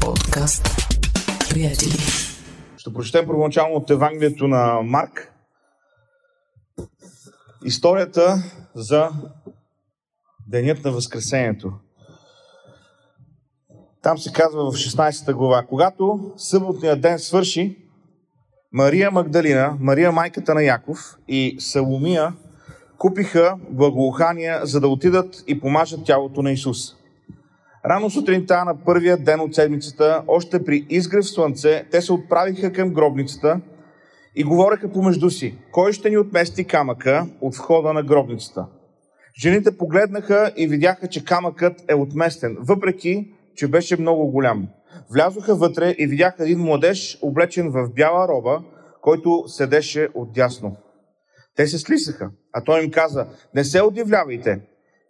Подкаст. Приятели. Ще прочетем първоначално от Евангелието на Марк. Историята за Денят на Възкресението. Там се казва в 16 глава. Когато съботния ден свърши, Мария Магдалина, Мария майката на Яков и Саломия купиха благоухания, за да отидат и помажат тялото на Исус. Рано сутринта на първия ден от седмицата, още при изгрев слънце, те се отправиха към гробницата и говореха помежду си, кой ще ни отмести камъка от входа на гробницата. Жените погледнаха и видяха, че камъкът е отместен, въпреки, че беше много голям. Влязоха вътре и видяха един младеж, облечен в бяла роба, който седеше отдясно. Те се слисаха, а той им каза, не се удивлявайте,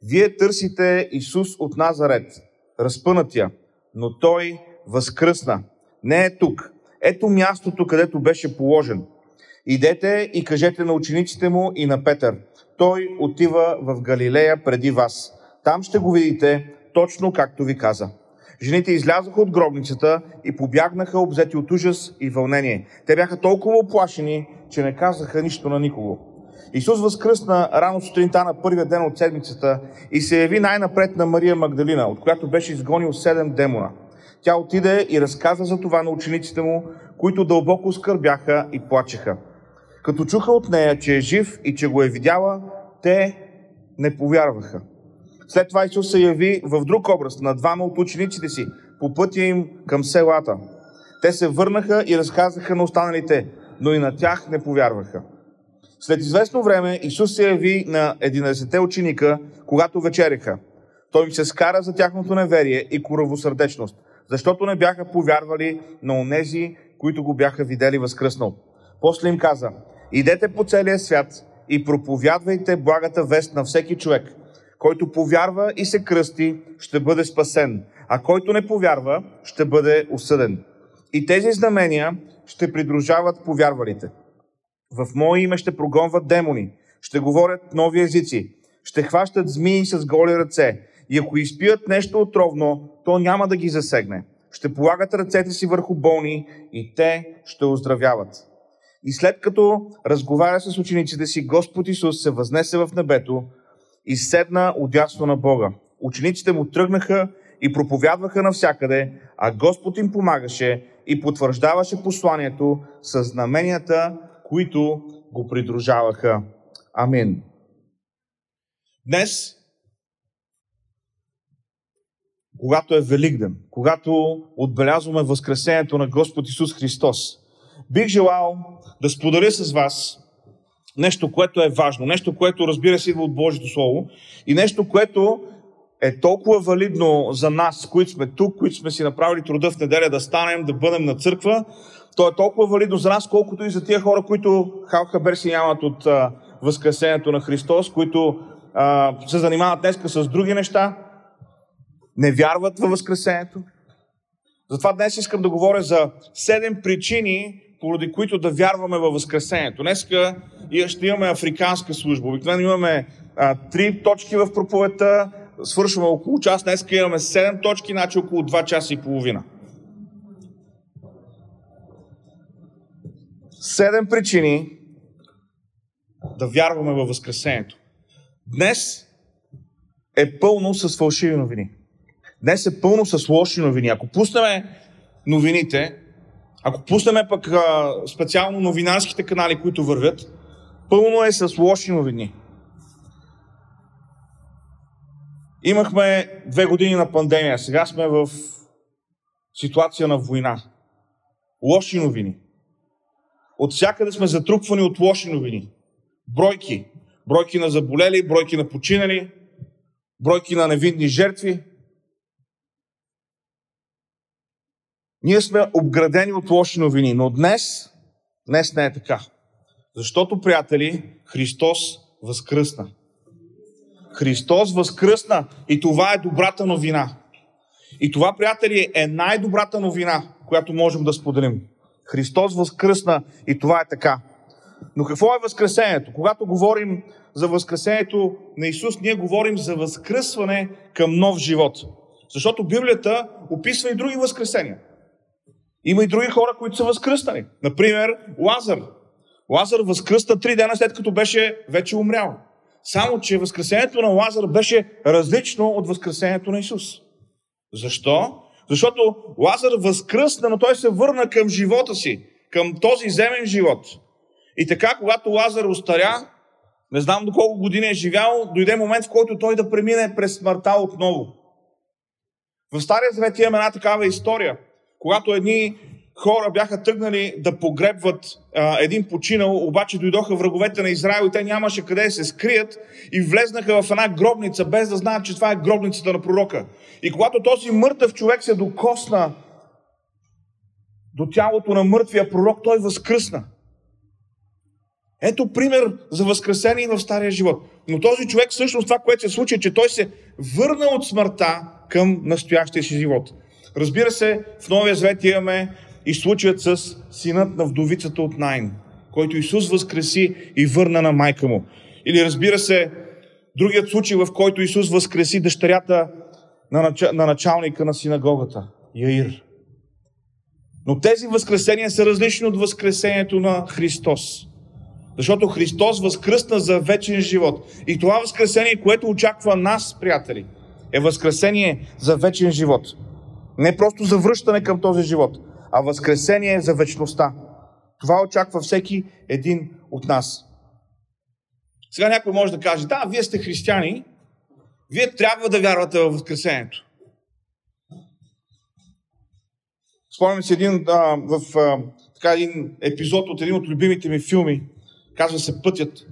вие търсите Исус от Назарет, разпънатия, но той възкръсна. Не е тук. Ето мястото, където беше положен. Идете и кажете на учениците му и на Петър. Той отива в Галилея преди вас. Там ще го видите, точно както ви каза. Жените излязоха от гробницата и побягнаха обзети от ужас и вълнение. Те бяха толкова оплашени, че не казаха нищо на никого. Исус възкръсна рано сутринта на първия ден от седмицата и се яви най-напред на Мария Магдалина, от която беше изгонил седем демона. Тя отиде и разказа за това на учениците му, които дълбоко скърбяха и плачеха. Като чуха от нея, че е жив и че го е видяла, те не повярваха. След това Исус се яви в друг образ на двама от учениците си по пътя им към селата. Те се върнаха и разказаха на останалите, но и на тях не повярваха. След известно време Исус се яви на 11 ученика, когато вечериха. Той им се скара за тяхното неверие и коравосърдечност, защото не бяха повярвали на онези, които го бяха видели възкръснал. После им каза, идете по целия свят и проповядвайте благата вест на всеки човек. Който повярва и се кръсти, ще бъде спасен, а който не повярва, ще бъде осъден. И тези знамения ще придружават повярвалите. В Мое име ще прогонват демони, ще говорят нови езици, ще хващат змии с голи ръце и ако изпият нещо отровно, то няма да ги засегне. Ще полагат ръцете си върху болни и те ще оздравяват. И след като разговаря с учениците си, Господ Исус се възнесе в небето и седна отясно на Бога. Учениците му тръгнаха и проповядваха навсякъде, а Господ им помагаше и потвърждаваше посланието с знаменията, които го придружаваха. Амин. Днес, когато е Великден, когато отбелязваме Възкресението на Господ Исус Христос, бих желал да споделя с вас нещо, което е важно, нещо, което разбира се идва от Божието Слово и нещо, което е толкова валидно за нас, които сме тук, които сме си направили труда в неделя да станем, да бъдем на църква, то е толкова валидно за нас, колкото и за тия хора, които халхабер си нямат от а, Възкресението на Христос, които а, се занимават днеска с други неща, не вярват във Възкресението. Затова днес искам да говоря за седем причини, поради които да вярваме във Възкресението. Днеска ще имаме африканска служба. Обикновено имаме три точки в проповета, свършваме около час. Днеска имаме седем точки, значи около два часа и половина. Седем причини да вярваме във Възкресението. Днес е пълно с фалшиви новини. Днес е пълно с лоши новини. Ако пуснем новините, ако пуснем пък а, специално новинарските канали, които вървят, пълно е с лоши новини. Имахме две години на пандемия, сега сме в ситуация на война. Лоши новини. От всякъде сме затрупвани от лоши новини. Бройки. Бройки на заболели, бройки на починали, бройки на невинни жертви. Ние сме обградени от лоши новини, но днес, днес не е така. Защото, приятели, Христос възкръсна. Христос възкръсна и това е добрата новина. И това, приятели, е най-добрата новина, която можем да споделим. Христос възкръсна и това е така. Но какво е възкресението? Когато говорим за възкресението на Исус, ние говорим за възкръсване към нов живот. Защото Библията описва и други възкресения. Има и други хора, които са възкръснали. Например, Лазар. Лазар възкръста три дена след като беше вече умрял. Само, че възкресението на Лазар беше различно от възкресението на Исус. Защо? Защото Лазар възкръсна, но той се върна към живота си, към този земен живот. И така, когато Лазар остаря, не знам до колко години е живял, дойде момент, в който той да премине през смъртта отново. В Стария Завет имаме една такава история, когато едни хора бяха тръгнали да погребват а, един починал, обаче дойдоха враговете на Израел и те нямаше къде да се скрият и влезнаха в една гробница, без да знаят, че това е гробницата на пророка. И когато този мъртъв човек се докосна до тялото на мъртвия пророк, той възкръсна. Ето пример за възкресение в стария живот. Но този човек всъщност това, което се случи, е, че той се върна от смъртта към настоящия си живот. Разбира се, в Новия Завет имаме и случаят с синът на вдовицата от Найн, който Исус възкреси и върна на майка му. Или разбира се, другият случай, в който Исус възкреси дъщерята на, на началника на синагогата, Яир. Но тези възкресения са различни от възкресението на Христос. Защото Христос възкръсна за вечен живот. И това възкресение, което очаква нас, приятели, е възкресение за вечен живот. Не просто за връщане към този живот, а възкресение за вечността. Това очаква всеки един от нас. Сега някой може да каже, да, вие сте християни, вие трябва да вярвате в Възкресението. Спомням си един, а, в а, така един епизод от един от любимите ми филми, казва се Пътят.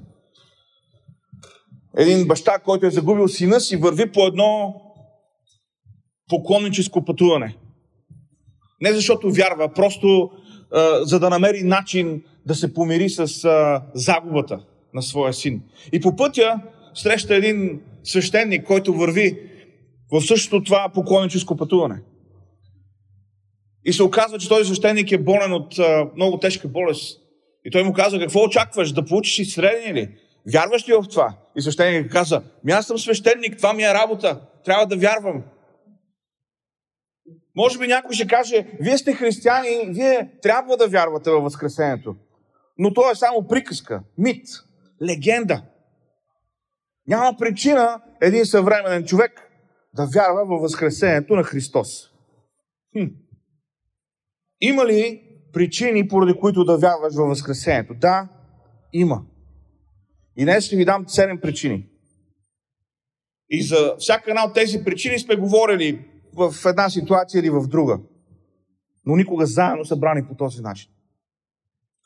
Един баща, който е загубил сина си, върви по едно поклонническо пътуване. Не защото вярва, просто а, за да намери начин да се помири с а, загубата на своя син. И по пътя среща един свещеник, който върви в същото това поклонническо пътуване. И се оказва, че този свещеник е болен от а, много тежка болест. И той му казва, какво очакваш, да получиш изцеление ли? Вярваш ли в това? И свещеникът каза, ми аз съм свещеник, това ми е работа, трябва да вярвам. Може би някой ще каже, вие сте християни, вие трябва да вярвате във Възкресението. Но то е само приказка, мит, легенда. Няма причина един съвременен човек да вярва във Възкресението на Христос. Хм. Има ли причини, поради които да вярваш във Възкресението? Да, има. И днес ще ви дам 7 причини. И за всяка една от тези причини сме говорили в една ситуация или в друга. Но никога заедно събрани по този начин.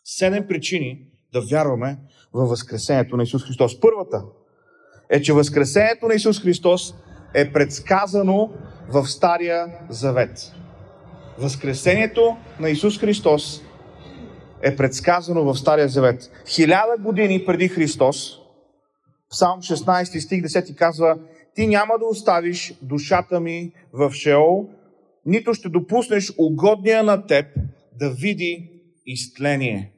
Седем причини да вярваме във Възкресението на Исус Христос. Първата е, че Възкресението на Исус Христос е предсказано в Стария Завет. Възкресението на Исус Христос е предсказано в Стария Завет. Хиляда години преди Христос, Псалм 16 стих 10 казва Ти няма да оставиш душата ми в Шеол, нито ще допуснеш угодния на теб да види изтление.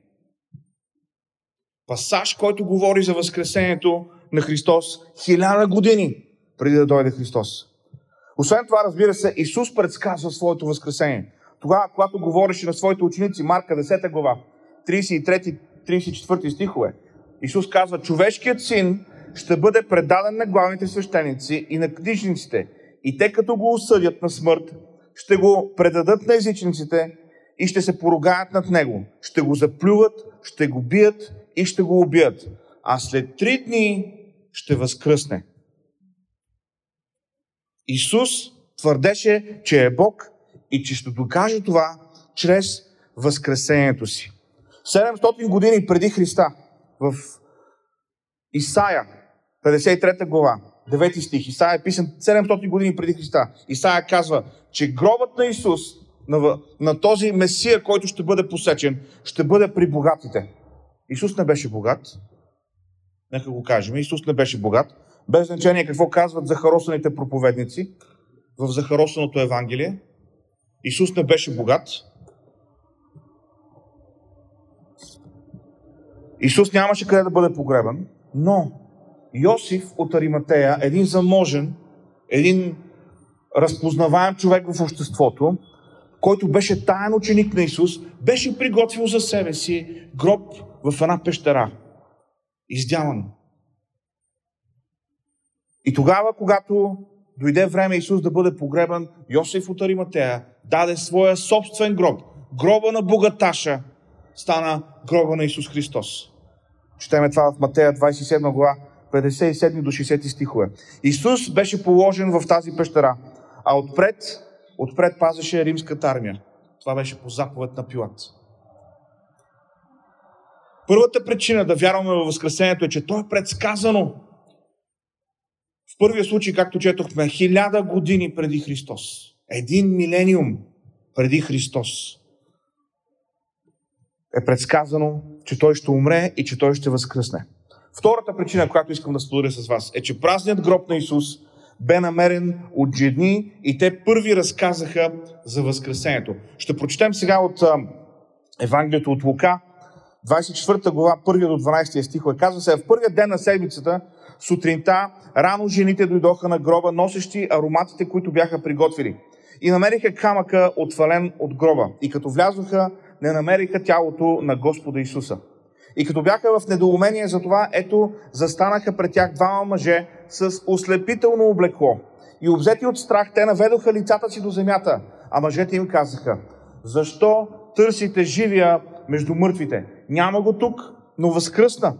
Пасаж, който говори за възкресението на Христос хиляда години преди да дойде Христос. Освен това, разбира се, Исус предсказва своето възкресение. Тогава, когато говореше на своите ученици, Марка 10 глава, 33-34 стихове, Исус казва, човешкият син ще бъде предаден на главните свещеници и на книжниците, и те като го осъдят на смърт, ще го предадат на езичниците и ще се поругаят над него. Ще го заплюват, ще го бият и ще го убият. А след три дни ще възкръсне. Исус твърдеше, че е Бог и че ще докаже това чрез възкресението си. 700 години преди Христа в Исаия, 53 глава, 9 стих. Исаия е писан 700 години преди Христа. Исаия казва, че гробът на Исус, на, на този Месия, който ще бъде посечен, ще бъде при богатите. Исус не беше богат. Нека го кажем. Исус не беше богат. Без значение какво казват захаросаните проповедници в захаросаното Евангелие. Исус не беше богат. Исус нямаше къде да бъде погребан, но Йосиф от Ариматея, един заможен, един разпознаваем човек в обществото, който беше таен ученик на Исус, беше приготвил за себе си гроб в една пещера. Издяван. И тогава, когато дойде време Исус да бъде погребан, Йосиф от Ариматея даде своя собствен гроб. Гроба на богаташа стана гроба на Исус Христос. Четеме това в Матея 27 глава, 57 до 60 стихове. Исус беше положен в тази пещера, а отпред, отпред пазеше римската армия. Това беше по заповед на Пилат. Първата причина да вярваме във Възкресението е, че то е предсказано. В първия случай, както четохме, хиляда години преди Христос. Един милениум преди Христос е предсказано, че той ще умре и че той ще възкръсне. Втората причина, която искам да споделя с вас, е, че празният гроб на Исус бе намерен от жени и те първи разказаха за Възкресението. Ще прочетем сега от Евангелието от Лука, 24 глава, 1 до 12 стих. Казва се, в първия ден на седмицата, сутринта, рано жените дойдоха на гроба, носещи ароматите, които бяха приготвили. И намериха камъка, отвален от гроба. И като влязоха, не намериха тялото на Господа Исуса. И като бяха в недоумение за това, ето, застанаха пред тях двама мъже с ослепително облекло. И обзети от страх, те наведоха лицата си до земята, а мъжете им казаха, защо търсите живия между мъртвите? Няма го тук, но възкръсна.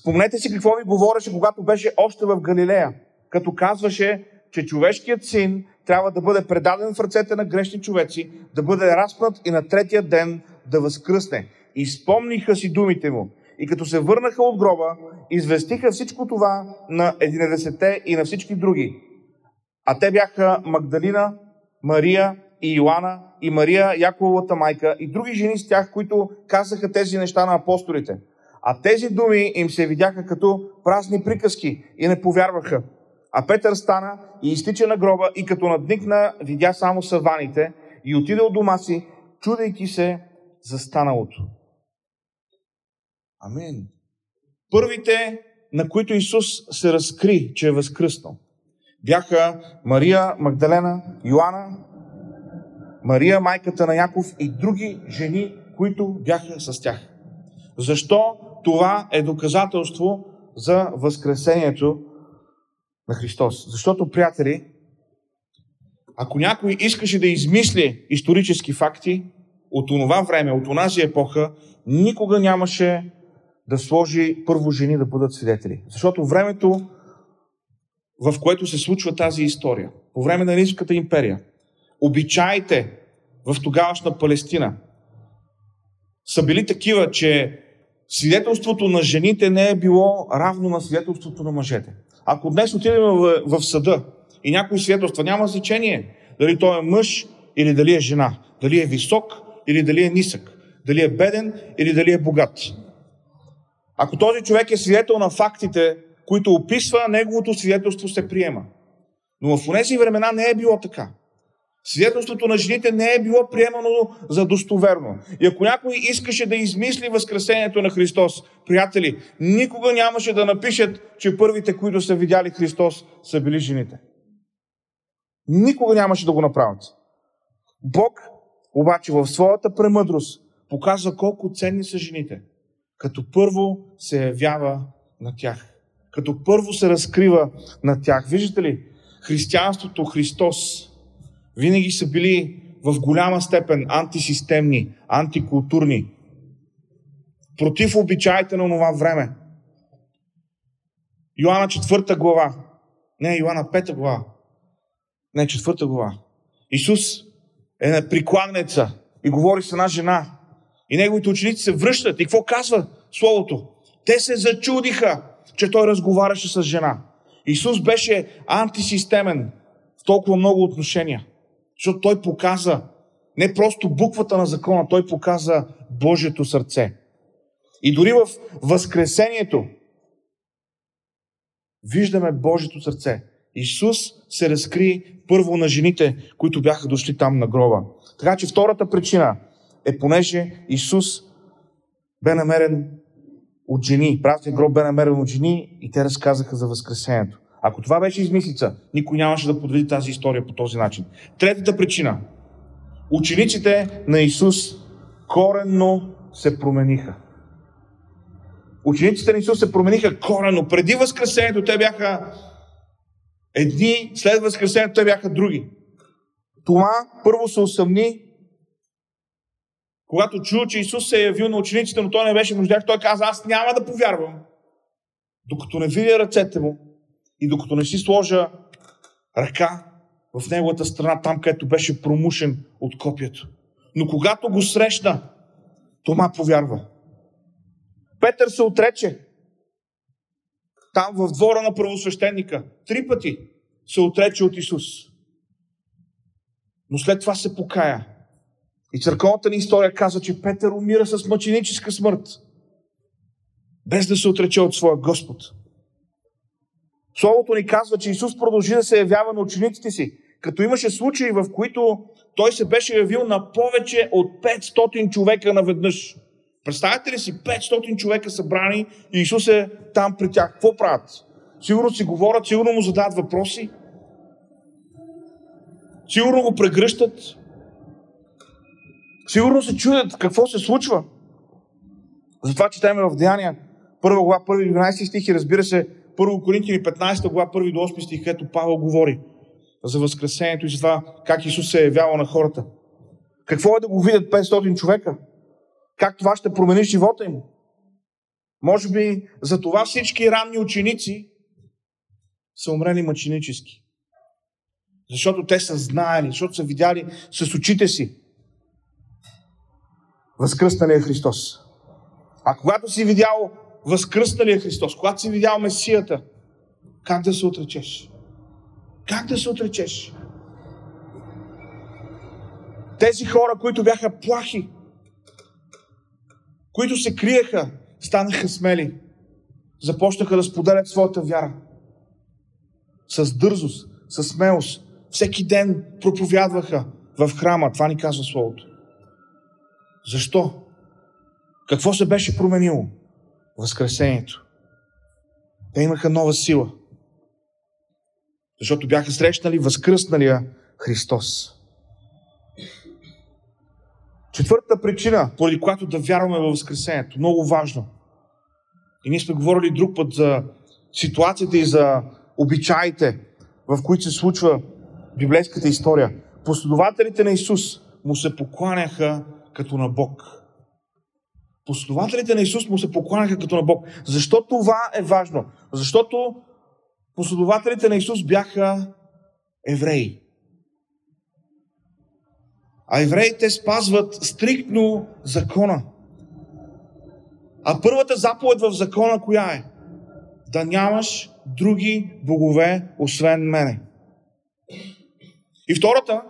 Спомнете си какво ви говореше, когато беше още в Галилея, като казваше, че човешкият син трябва да бъде предаден в ръцете на грешни човеци, да бъде разпнат и на третия ден да възкръсне. И спомниха си думите му. И като се върнаха от гроба, известиха всичко това на 11-те и на всички други. А те бяха Магдалина, Мария и Йоанна и Мария, Якововата майка и други жени с тях, които казаха тези неща на апостолите. А тези думи им се видяха като празни приказки и не повярваха. А Петър стана и изтича на гроба и като надникна, видя само саваните и отиде от дома си, чудейки се за станалото. Амин. Първите, на които Исус се разкри, че е възкръснал, бяха Мария Магдалена, Йоанна, Мария, майката на Яков и други жени, които бяха с тях. Защо това е доказателство за възкресението на Христос? Защото, приятели, ако някой искаше да измисли исторически факти от онова време, от онази епоха, никога нямаше да сложи първо жени да бъдат свидетели. Защото времето, в което се случва тази история, по време на Римската империя, обичаите в тогавашна Палестина са били такива, че свидетелството на жените не е било равно на свидетелството на мъжете. Ако днес отидем в, в съда и някой свидетелства, няма значение дали той е мъж или дали е жена, дали е висок или дали е нисък, дали е беден или дали е богат. Ако този човек е свидетел на фактите, които описва, неговото свидетелство се приема. Но в тези времена не е било така. Свидетелството на жените не е било приемано за достоверно. И ако някой искаше да измисли възкресението на Христос, приятели, никога нямаше да напишат, че първите, които са видяли Христос, са били жените. Никога нямаше да го направят. Бог обаче в своята премъдрост показва колко ценни са жените – като първо се явява на тях. Като първо се разкрива на тях. Виждате ли, християнството, Христос, винаги са били в голяма степен антисистемни, антикултурни, против обичаите на това време. Йоанна 4 глава. Не, Йоанна 5 глава. Не, 4 глава. Исус е на прикладнеца и говори с една жена. И неговите ученици се връщат. И какво казва Словото? Те се зачудиха, че той разговаряше с жена. Исус беше антисистемен в толкова много отношения. Защото той показа не просто буквата на закона, той показа Божието сърце. И дори в Възкресението виждаме Божието сърце. Исус се разкри първо на жените, които бяха дошли там на гроба. Така че втората причина е понеже Исус бе намерен от жени. Празният гроб бе намерен от жени и те разказаха за Възкресението. Ако това беше измислица, никой нямаше да подреди тази история по този начин. Третата причина. Учениците на Исус коренно се промениха. Учениците на Исус се промениха коренно. Преди Възкресението те бяха едни, след Възкресението те бяха други. Това първо се усъмни, когато чу, че Исус се е явил на учениците, но той не беше нуждях, той каза, аз няма да повярвам, докато не видя ръцете му и докато не си сложа ръка в неговата страна, там където беше промушен от копието. Но когато го срещна, Тома повярва. Петър се отрече. Там в двора на правосвещеника. Три пъти се отрече от Исус. Но след това се покая. И църковната ни история казва, че Петър умира с мъченическа смърт. Без да се отрече от своя Господ. Словото ни казва, че Исус продължи да се явява на учениците си, като имаше случаи, в които той се беше явил на повече от 500 човека наведнъж. Представете ли си 500 човека събрани и Исус е там при тях. Какво правят? Сигурно си говорят, сигурно му задават въпроси. Сигурно го прегръщат. Сигурно се чудят какво се случва. Затова четеме в Деяния, първа глава, първи 12 стих и разбира се, първо Коринтини 15 глава, първи до 8 стих, където Павел говори за Възкресението и за това как Исус се е явявал на хората. Какво е да го видят 500 човека? Как това ще промени живота им? Може би за това всички ранни ученици са умрели мъченически. Защото те са знаели, защото са видяли с очите си възкръсналия Христос. А когато си видял възкръсналия Христос, когато си видял Месията, как да се отречеш? Как да се отречеш? Тези хора, които бяха плахи, които се криеха, станаха смели. Започнаха да споделят своята вяра. С дързост, с смелост. Всеки ден проповядваха в храма. Това ни казва Словото. Защо? Какво се беше променило? Възкресението. Те имаха нова сила. Защото бяха срещнали възкръсналия Христос. Четвъртата причина, поради която да вярваме във Възкресението, много важно. И ние сме говорили друг път за ситуацията и за обичаите, в които се случва библейската история. Последователите на Исус му се покланяха като на Бог. Последователите на Исус му се покланяха като на Бог. Защо това е важно? Защото последователите на Исус бяха евреи. А евреите спазват стриктно закона. А първата заповед в закона коя е? Да нямаш други богове, освен мене. И втората,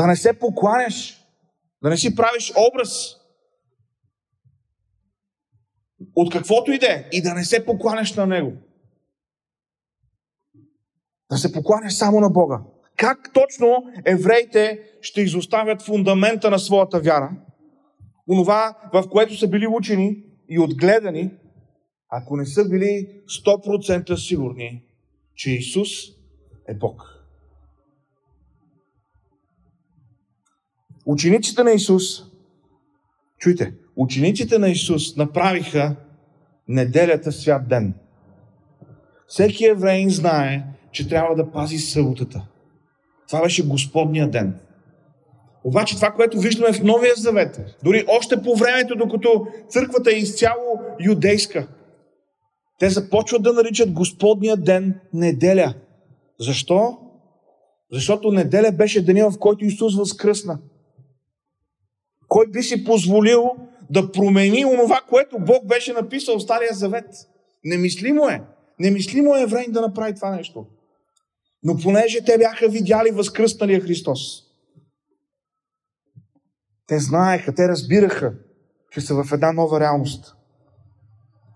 да не се покланяш, да не си правиш образ от каквото иде и да не се покланяш на него. Да се покланяш само на Бога. Как точно евреите ще изоставят фундамента на своята вяра, онова, в което са били учени и отгледани, ако не са били 100% сигурни, че Исус е Бог. Учениците на Исус, чуйте, учениците на Исус направиха неделята свят ден. Всеки евреин знае, че трябва да пази съботата. Това беше Господния ден. Обаче това, което виждаме в Новия Завет, дори още по времето, докато църквата е изцяло юдейска, те започват да наричат Господния ден неделя. Защо? Защото неделя беше деня, в който Исус възкръсна. Кой би си позволил да промени онова, което Бог беше написал в Стария Завет? Немислимо е. Немислимо е евреин да направи това нещо. Но понеже те бяха видяли възкръсналия Христос, те знаеха, те разбираха, че са в една нова реалност.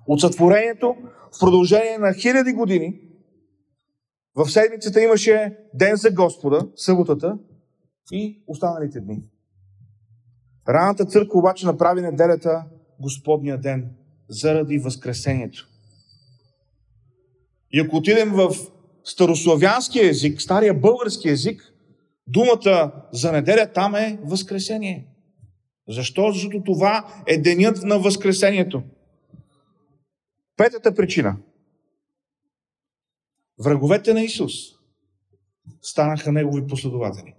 От сътворението в продължение на хиляди години в седмицата имаше ден за Господа, съботата и останалите дни. Раната църква обаче направи неделята Господния ден заради Възкресението. И ако отидем в старославянския език, стария български език, думата за неделя там е възкресение. Защо? Защото това е денят на възкресението. Петата причина. Враговете на Исус станаха негови последователи.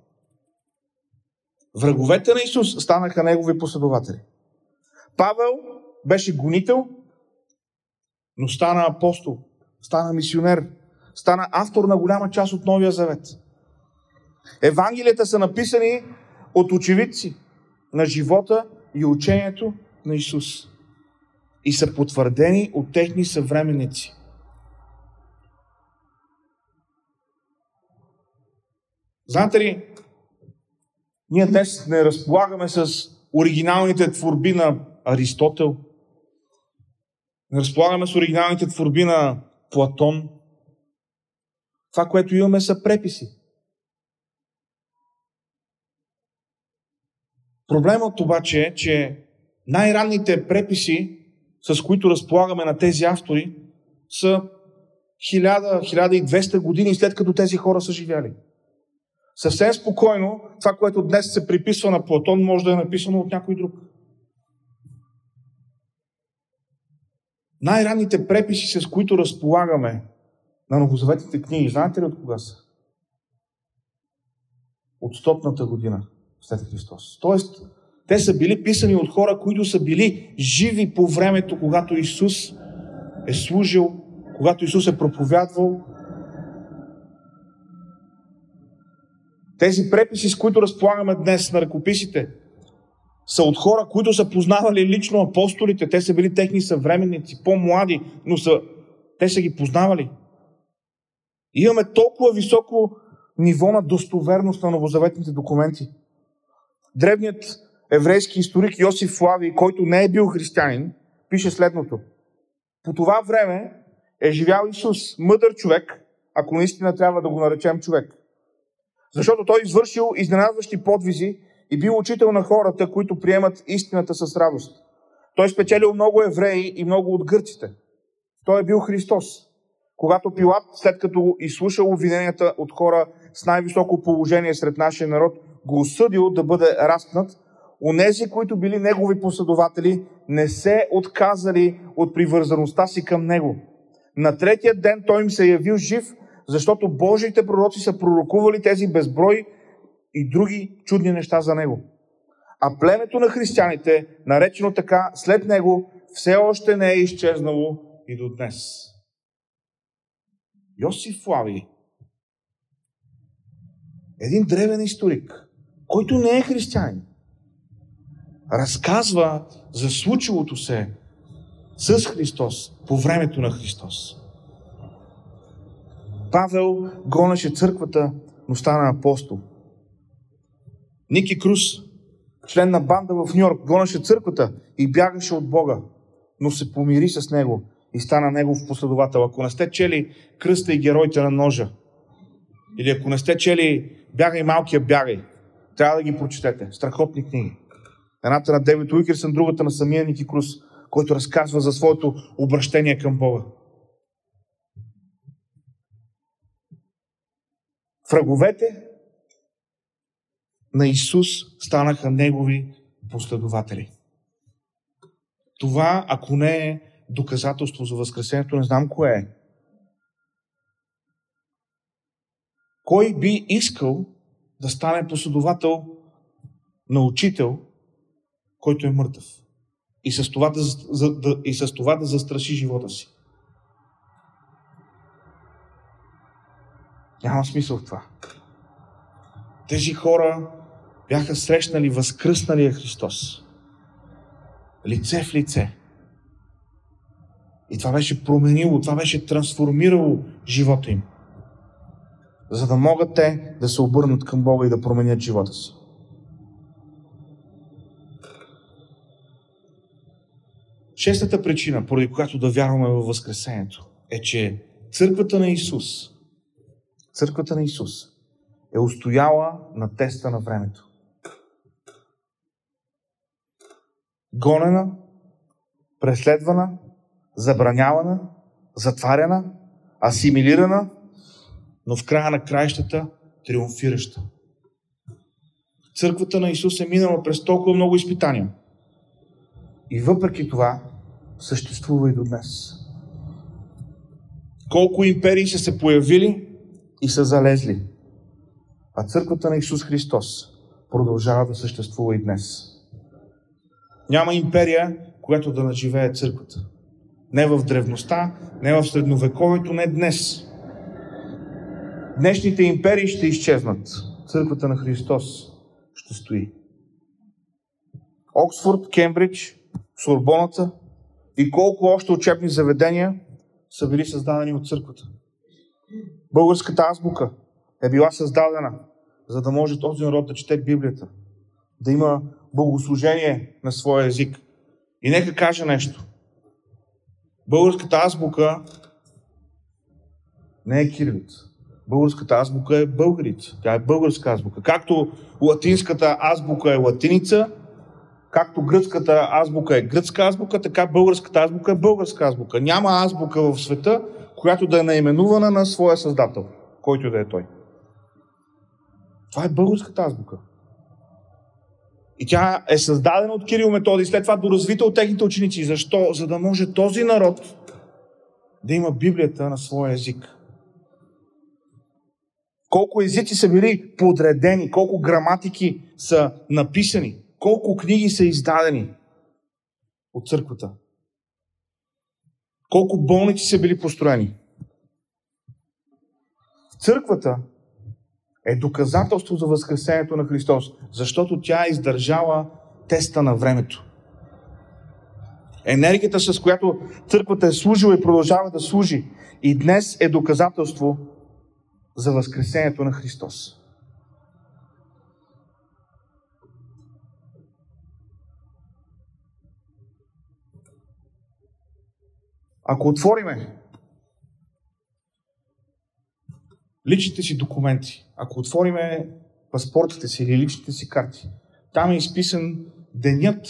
Враговете на Исус станаха негови последователи. Павел беше гонител, но стана апостол, стана мисионер, стана автор на голяма част от Новия Завет. Евангелията са написани от очевидци на живота и учението на Исус и са потвърдени от техни съвременници. Знаете ли, ние днес не разполагаме с оригиналните творби на Аристотел, не разполагаме с оригиналните творби на Платон. Това, което имаме, са преписи. Проблемът обаче е, че най-ранните преписи, с които разполагаме на тези автори, са 1000-1200 години след като тези хора са живяли. Съвсем спокойно, това, което днес се приписва на Платон, може да е написано от някой друг. Най-ранните преписи, с които разполагаме на новозаветните книги, знаете ли от кога са? От стотната година след Христос. Тоест, те са били писани от хора, които са били живи по времето, когато Исус е служил, когато Исус е проповядвал. Тези преписи, с които разполагаме днес на ръкописите, са от хора, които са познавали лично апостолите. Те са били техни съвременници, по-млади, но са, те са ги познавали. И имаме толкова високо ниво на достоверност на новозаветните документи. Древният еврейски историк Йосиф Флави, който не е бил християнин, пише следното. По това време е живял Исус, мъдър човек, ако наистина трябва да го наречем човек. Защото той извършил изненадващи подвизи и бил учител на хората, които приемат истината с радост. Той спечелил много евреи и много от гърците. Той е бил Христос. Когато Пилат, след като изслушал обвиненията от хора с най-високо положение сред нашия народ, го осъдил да бъде разпнат, онези, които били негови последователи, не се отказали от привързаността си към него. На третия ден той им се явил жив, защото Божиите пророци са пророкували тези безброй и други чудни неща за него. А племето на християните, наречено така след него, все още не е изчезнало и до днес. Йосиф Флави, един древен историк, който не е християнин, разказва за случилото се с Христос по времето на Христос. Павел гонеше църквата, но стана апостол. Ники Крус, член на банда в Нью Йорк, гонеше църквата и бягаше от Бога, но се помири с него и стана негов последовател. Ако не сте чели Кръста и героите на ножа, или ако не сте чели Бягай малкия бягай, трябва да ги прочетете. Страхотни книги. Едната на Девит Уикерсън, другата на самия Ники Крус, който разказва за своето обращение към Бога. Враговете на Исус станаха негови последователи. Това, ако не е доказателство за Възкресението, не знам кое е. Кой би искал да стане последовател на учител, който е мъртъв? И с това да, да, и с това да застраши живота си. Няма смисъл в това. Тези хора бяха срещнали възкръсналия Христос. Лице в лице. И това беше променило, това беше трансформирало живота им. За да могат те да се обърнат към Бога и да променят живота си. Шестата причина, поради която да вярваме във Възкресението, е, че църквата на Исус, църквата на Исус е устояла на теста на времето. гонена, преследвана, забранявана, затваряна, асимилирана, но в края на краищата триумфираща. Църквата на Исус е минала през толкова много изпитания. И въпреки това съществува и до днес. Колко империи са се появили и са залезли. А църквата на Исус Христос продължава да съществува и днес. Няма империя, която да наживее църквата. Не в древността, не в средновековието, не днес. Днешните империи ще изчезнат. Църквата на Христос ще стои. Оксфорд, Кембридж, Сорбоната и колко още учебни заведения са били създадени от църквата. Българската азбука е била създадена, за да може този народ да чете Библията, да има богослужение на своя език. И нека кажа нещо. Българската азбука не е кирилица. Българската азбука е българица. Тя е българска азбука. Както латинската азбука е латиница, както гръцката азбука е гръцка азбука, така българската азбука е българска азбука. Няма азбука в света, която да е наименувана на своя създател, който да е той. Това е българската азбука. И тя е създадена от Кирил Методи, след това доразвита от техните ученици. Защо? За да може този народ да има Библията на своя език. Колко езици са били подредени, колко граматики са написани, колко книги са издадени от църквата. Колко болници са били построени. Църквата е доказателство за възкресението на Христос, защото тя е издържала теста на времето. Енергията, с която църквата е служила и продължава да служи, и днес е доказателство за възкресението на Христос. Ако отвориме личните си документи, ако отвориме паспортите си или личните си карти, там е изписан денят,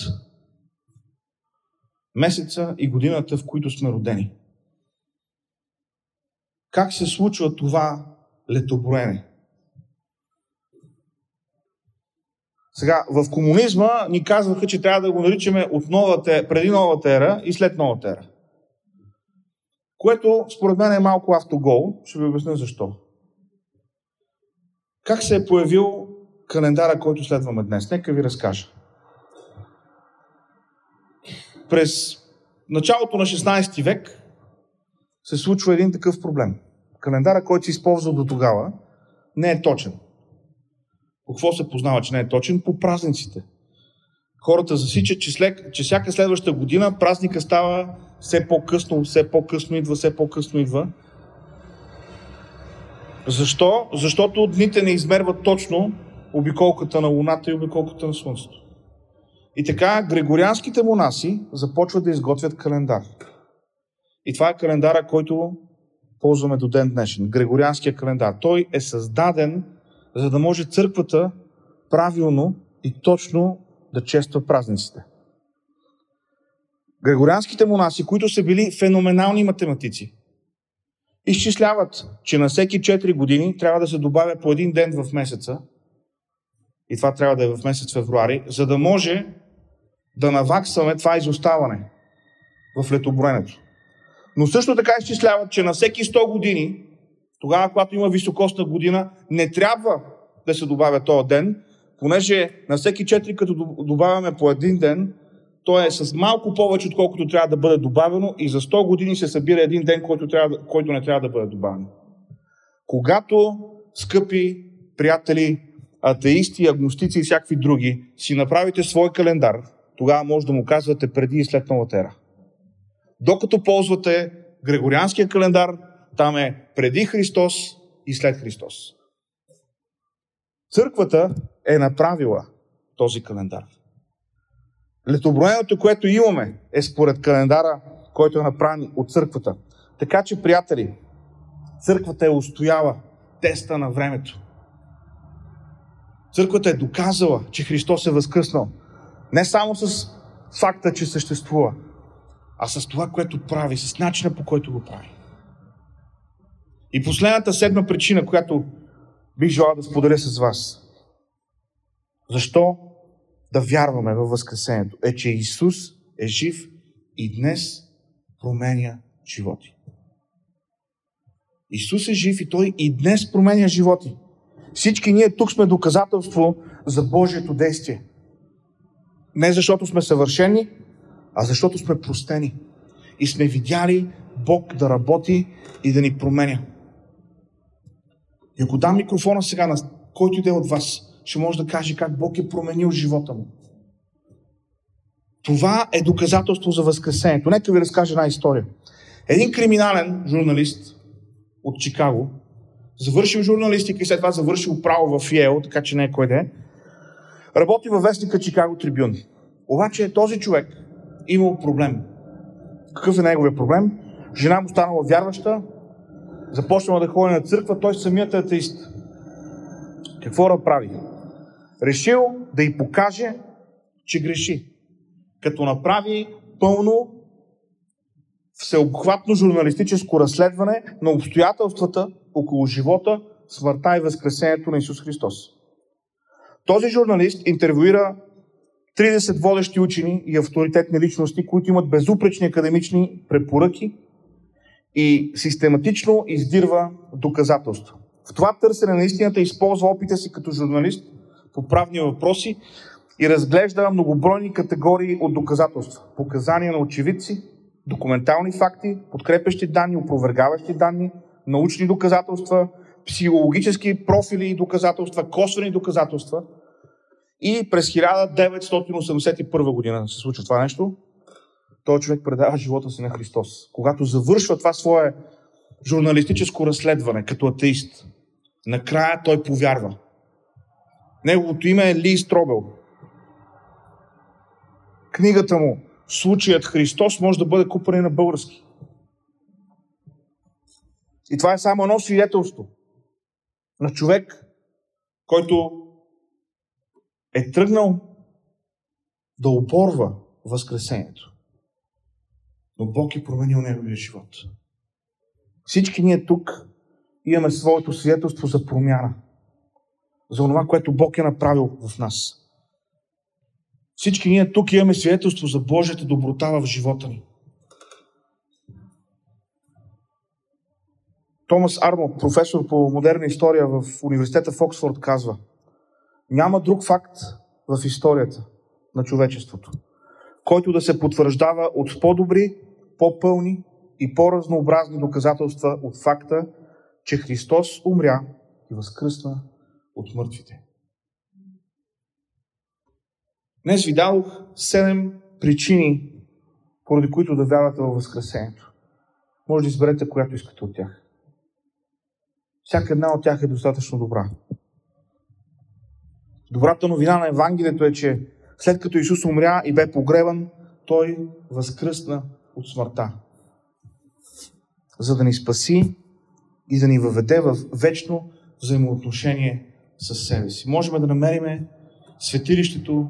месеца и годината, в които сме родени. Как се случва това летоброене? Сега, в комунизма ни казваха, че трябва да го наричаме от новата, преди новата ера и след новата ера. Което, според мен, е малко автогол. Ще ви обясня защо. Как се е появил календара, който следваме днес? Нека ви разкажа. През началото на 16 век се случва един такъв проблем. Календара, който се използва до тогава, не е точен. По какво се познава, че не е точен? По празниците. Хората засичат, че, след, че всяка следваща година празника става все по-късно, все по-късно идва, все по-късно идва. Защо? Защото дните не измерват точно обиколката на Луната и обиколката на Слънцето. И така григорианските монаси започват да изготвят календар. И това е календара, който ползваме до ден днешен. Григорианския календар. Той е създаден, за да може църквата правилно и точно да чества празниците. Григорианските монаси, които са били феноменални математици, изчисляват, че на всеки 4 години трябва да се добавя по един ден в месеца, и това трябва да е в месец февруари, за да може да наваксваме това изоставане в летоброенето. Но също така изчисляват, че на всеки 100 години, тогава, когато има високосна година, не трябва да се добавя този ден, понеже на всеки 4, като добавяме по един ден, то е с малко повече, отколкото трябва да бъде добавено и за 100 години се събира един ден, който, трябва, който не трябва да бъде добавен. Когато, скъпи приятели, атеисти, агностици и всякакви други, си направите свой календар, тогава може да му казвате преди и след новата ера. Докато ползвате Григорианския календар, там е преди Христос и след Христос. Църквата е направила този календар. Летоброенето, което имаме, е според календара, който е направен от църквата. Така че, приятели, църквата е устояла теста на времето. Църквата е доказала, че Христос е възкръснал. Не само с факта, че съществува, а с това, което прави, с начина по който го прави. И последната седма причина, която бих желал да споделя с вас. Защо да вярваме във Възкресението? Е, че Исус е жив и днес променя животи. Исус е жив и Той и днес променя животи. Всички ние тук сме доказателство за Божието действие. Не защото сме съвършени, а защото сме простени. И сме видяли Бог да работи и да ни променя. И ако дам микрофона сега на който иде от вас, ще може да каже как Бог е променил живота му. Това е доказателство за възкресението. Нека ви разкажа една история. Един криминален журналист от Чикаго, завършил журналистика и след това завършил право в Йейл, така че не е кой да е, работи във вестника Чикаго Трибюн. Обаче този човек имал проблем. Какъв е неговия проблем? Жена му станала вярваща, започнала да ходи на църква, той самият е атеист. Какво да прави? Решил да й покаже, че греши. Като направи пълно всеобхватно журналистическо разследване на обстоятелствата около живота, смъртта и възкресението на Исус Христос. Този журналист интервюира 30 водещи учени и авторитетни личности, които имат безупречни академични препоръки и систематично издирва доказателства. В това търсене на истината използва опита си като журналист по правни въпроси и разглежда многобройни категории от доказателства. Показания на очевидци, документални факти, подкрепещи данни, опровергаващи данни, научни доказателства, психологически профили и доказателства, косвени доказателства. И през 1981 година се случва това нещо. Той човек предава живота си на Христос. Когато завършва това свое журналистическо разследване като атеист, накрая той повярва. Неговото име е Ли Стробел. Книгата му Случаят Христос може да бъде купена на български. И това е само едно свидетелство на човек, който е тръгнал да оборва Възкресението. Но Бог е променил неговия живот. Всички ние тук имаме своето свидетелство за промяна. За това, което Бог е направил в нас. Всички ние тук имаме свидетелство за Божията доброта в живота ни. Томас Арно, професор по модерна история в университета в Оксфорд, казва Няма друг факт в историята на човечеството, който да се потвърждава от по-добри, по-пълни и по-разнообразни доказателства от факта, че Христос умря и възкръсна от мъртвите. Днес ви дадох седем причини, поради които да вярвате във Възкресението. Може да изберете която искате от тях. Всяка една от тях е достатъчно добра. Добрата новина на Евангелието е, че след като Исус умря и бе погребан, Той възкръсна от смъртта. За да ни спаси и да ни въведе в вечно взаимоотношение с себе си. Можем да намериме светилището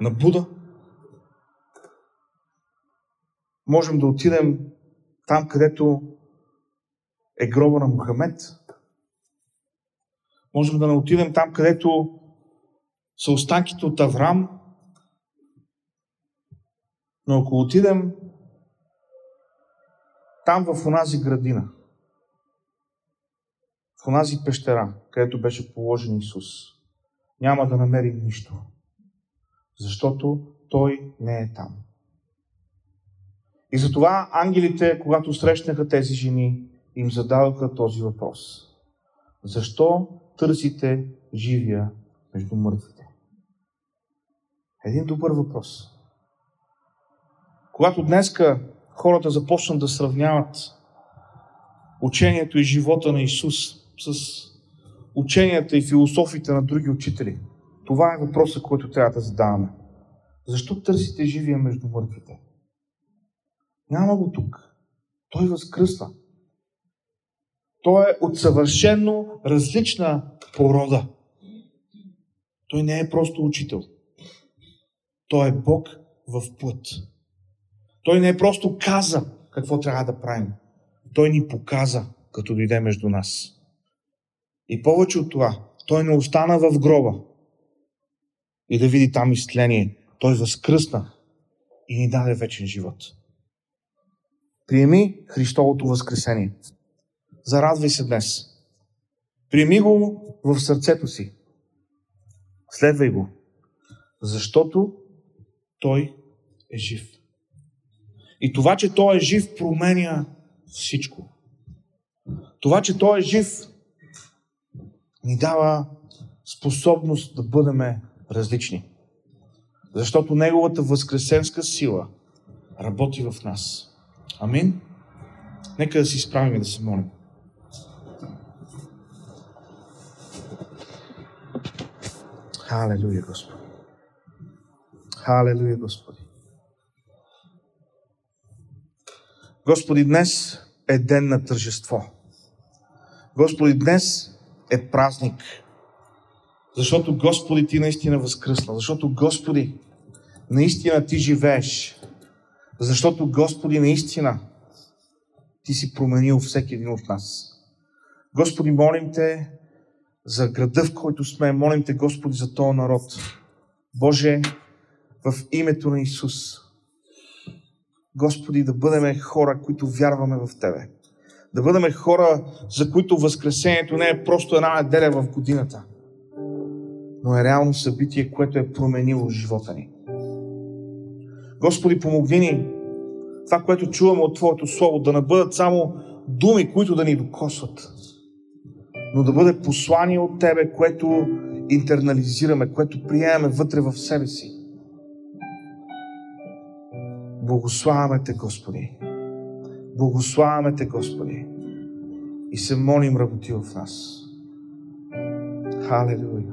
на Буда. Можем да отидем там, където е гроба на Мухамед. Можем да не отидем там, където са останките от Аврам. Но ако отидем там в онази градина, в онази пещера, където беше положен Исус, няма да намерим нищо защото той не е там. И затова ангелите, когато срещнаха тези жени, им зададоха този въпрос. Защо търсите живия между мъртвите? Един добър въпрос. Когато днеска хората започнат да сравняват учението и живота на Исус с ученията и философите на други учители – това е въпросът, който трябва да задаваме. Защо търсите живия между мъртвите? Няма го тук. Той възкръсва. Той е от съвършенно различна порода. Той не е просто учител. Той е Бог в плът. Той не е просто каза какво трябва да правим. Той ни показа, като дойде между нас. И повече от това, Той не остана в гроба и да види там изтление. Той възкръсна и ни даде вечен живот. Приеми Христовото възкресение. Зарадвай се днес. Приеми го в сърцето си. Следвай го. Защото Той е жив. И това, че Той е жив, променя всичко. Това, че Той е жив, ни дава способност да бъдем различни. Защото Неговата възкресенска сила работи в нас. Амин. Нека да си справим и да се молим. Халелуя, Господи. Халелуя, Господи. Господи, днес е ден на тържество. Господи, днес е празник. Защото, Господи, Ти наистина възкръсна. Защото, Господи, наистина Ти живееш. Защото, Господи, наистина Ти си променил всеки един от нас. Господи, молим Те за града, в който сме. Молим Те, Господи, за този народ. Боже, в името на Исус. Господи, да бъдем хора, които вярваме в Тебе. Да бъдем хора, за които Възкресението не е просто една неделя в годината, но е реално събитие, което е променило живота ни. Господи, помогни ни това, което чуваме от Твоето Слово, да не бъдат само думи, които да ни докосват, но да бъде послание от Тебе, което интернализираме, което приемаме вътре в себе си. Благославяме Те, Господи. Благославяме Те, Господи. И се молим работи в нас. Халелуя.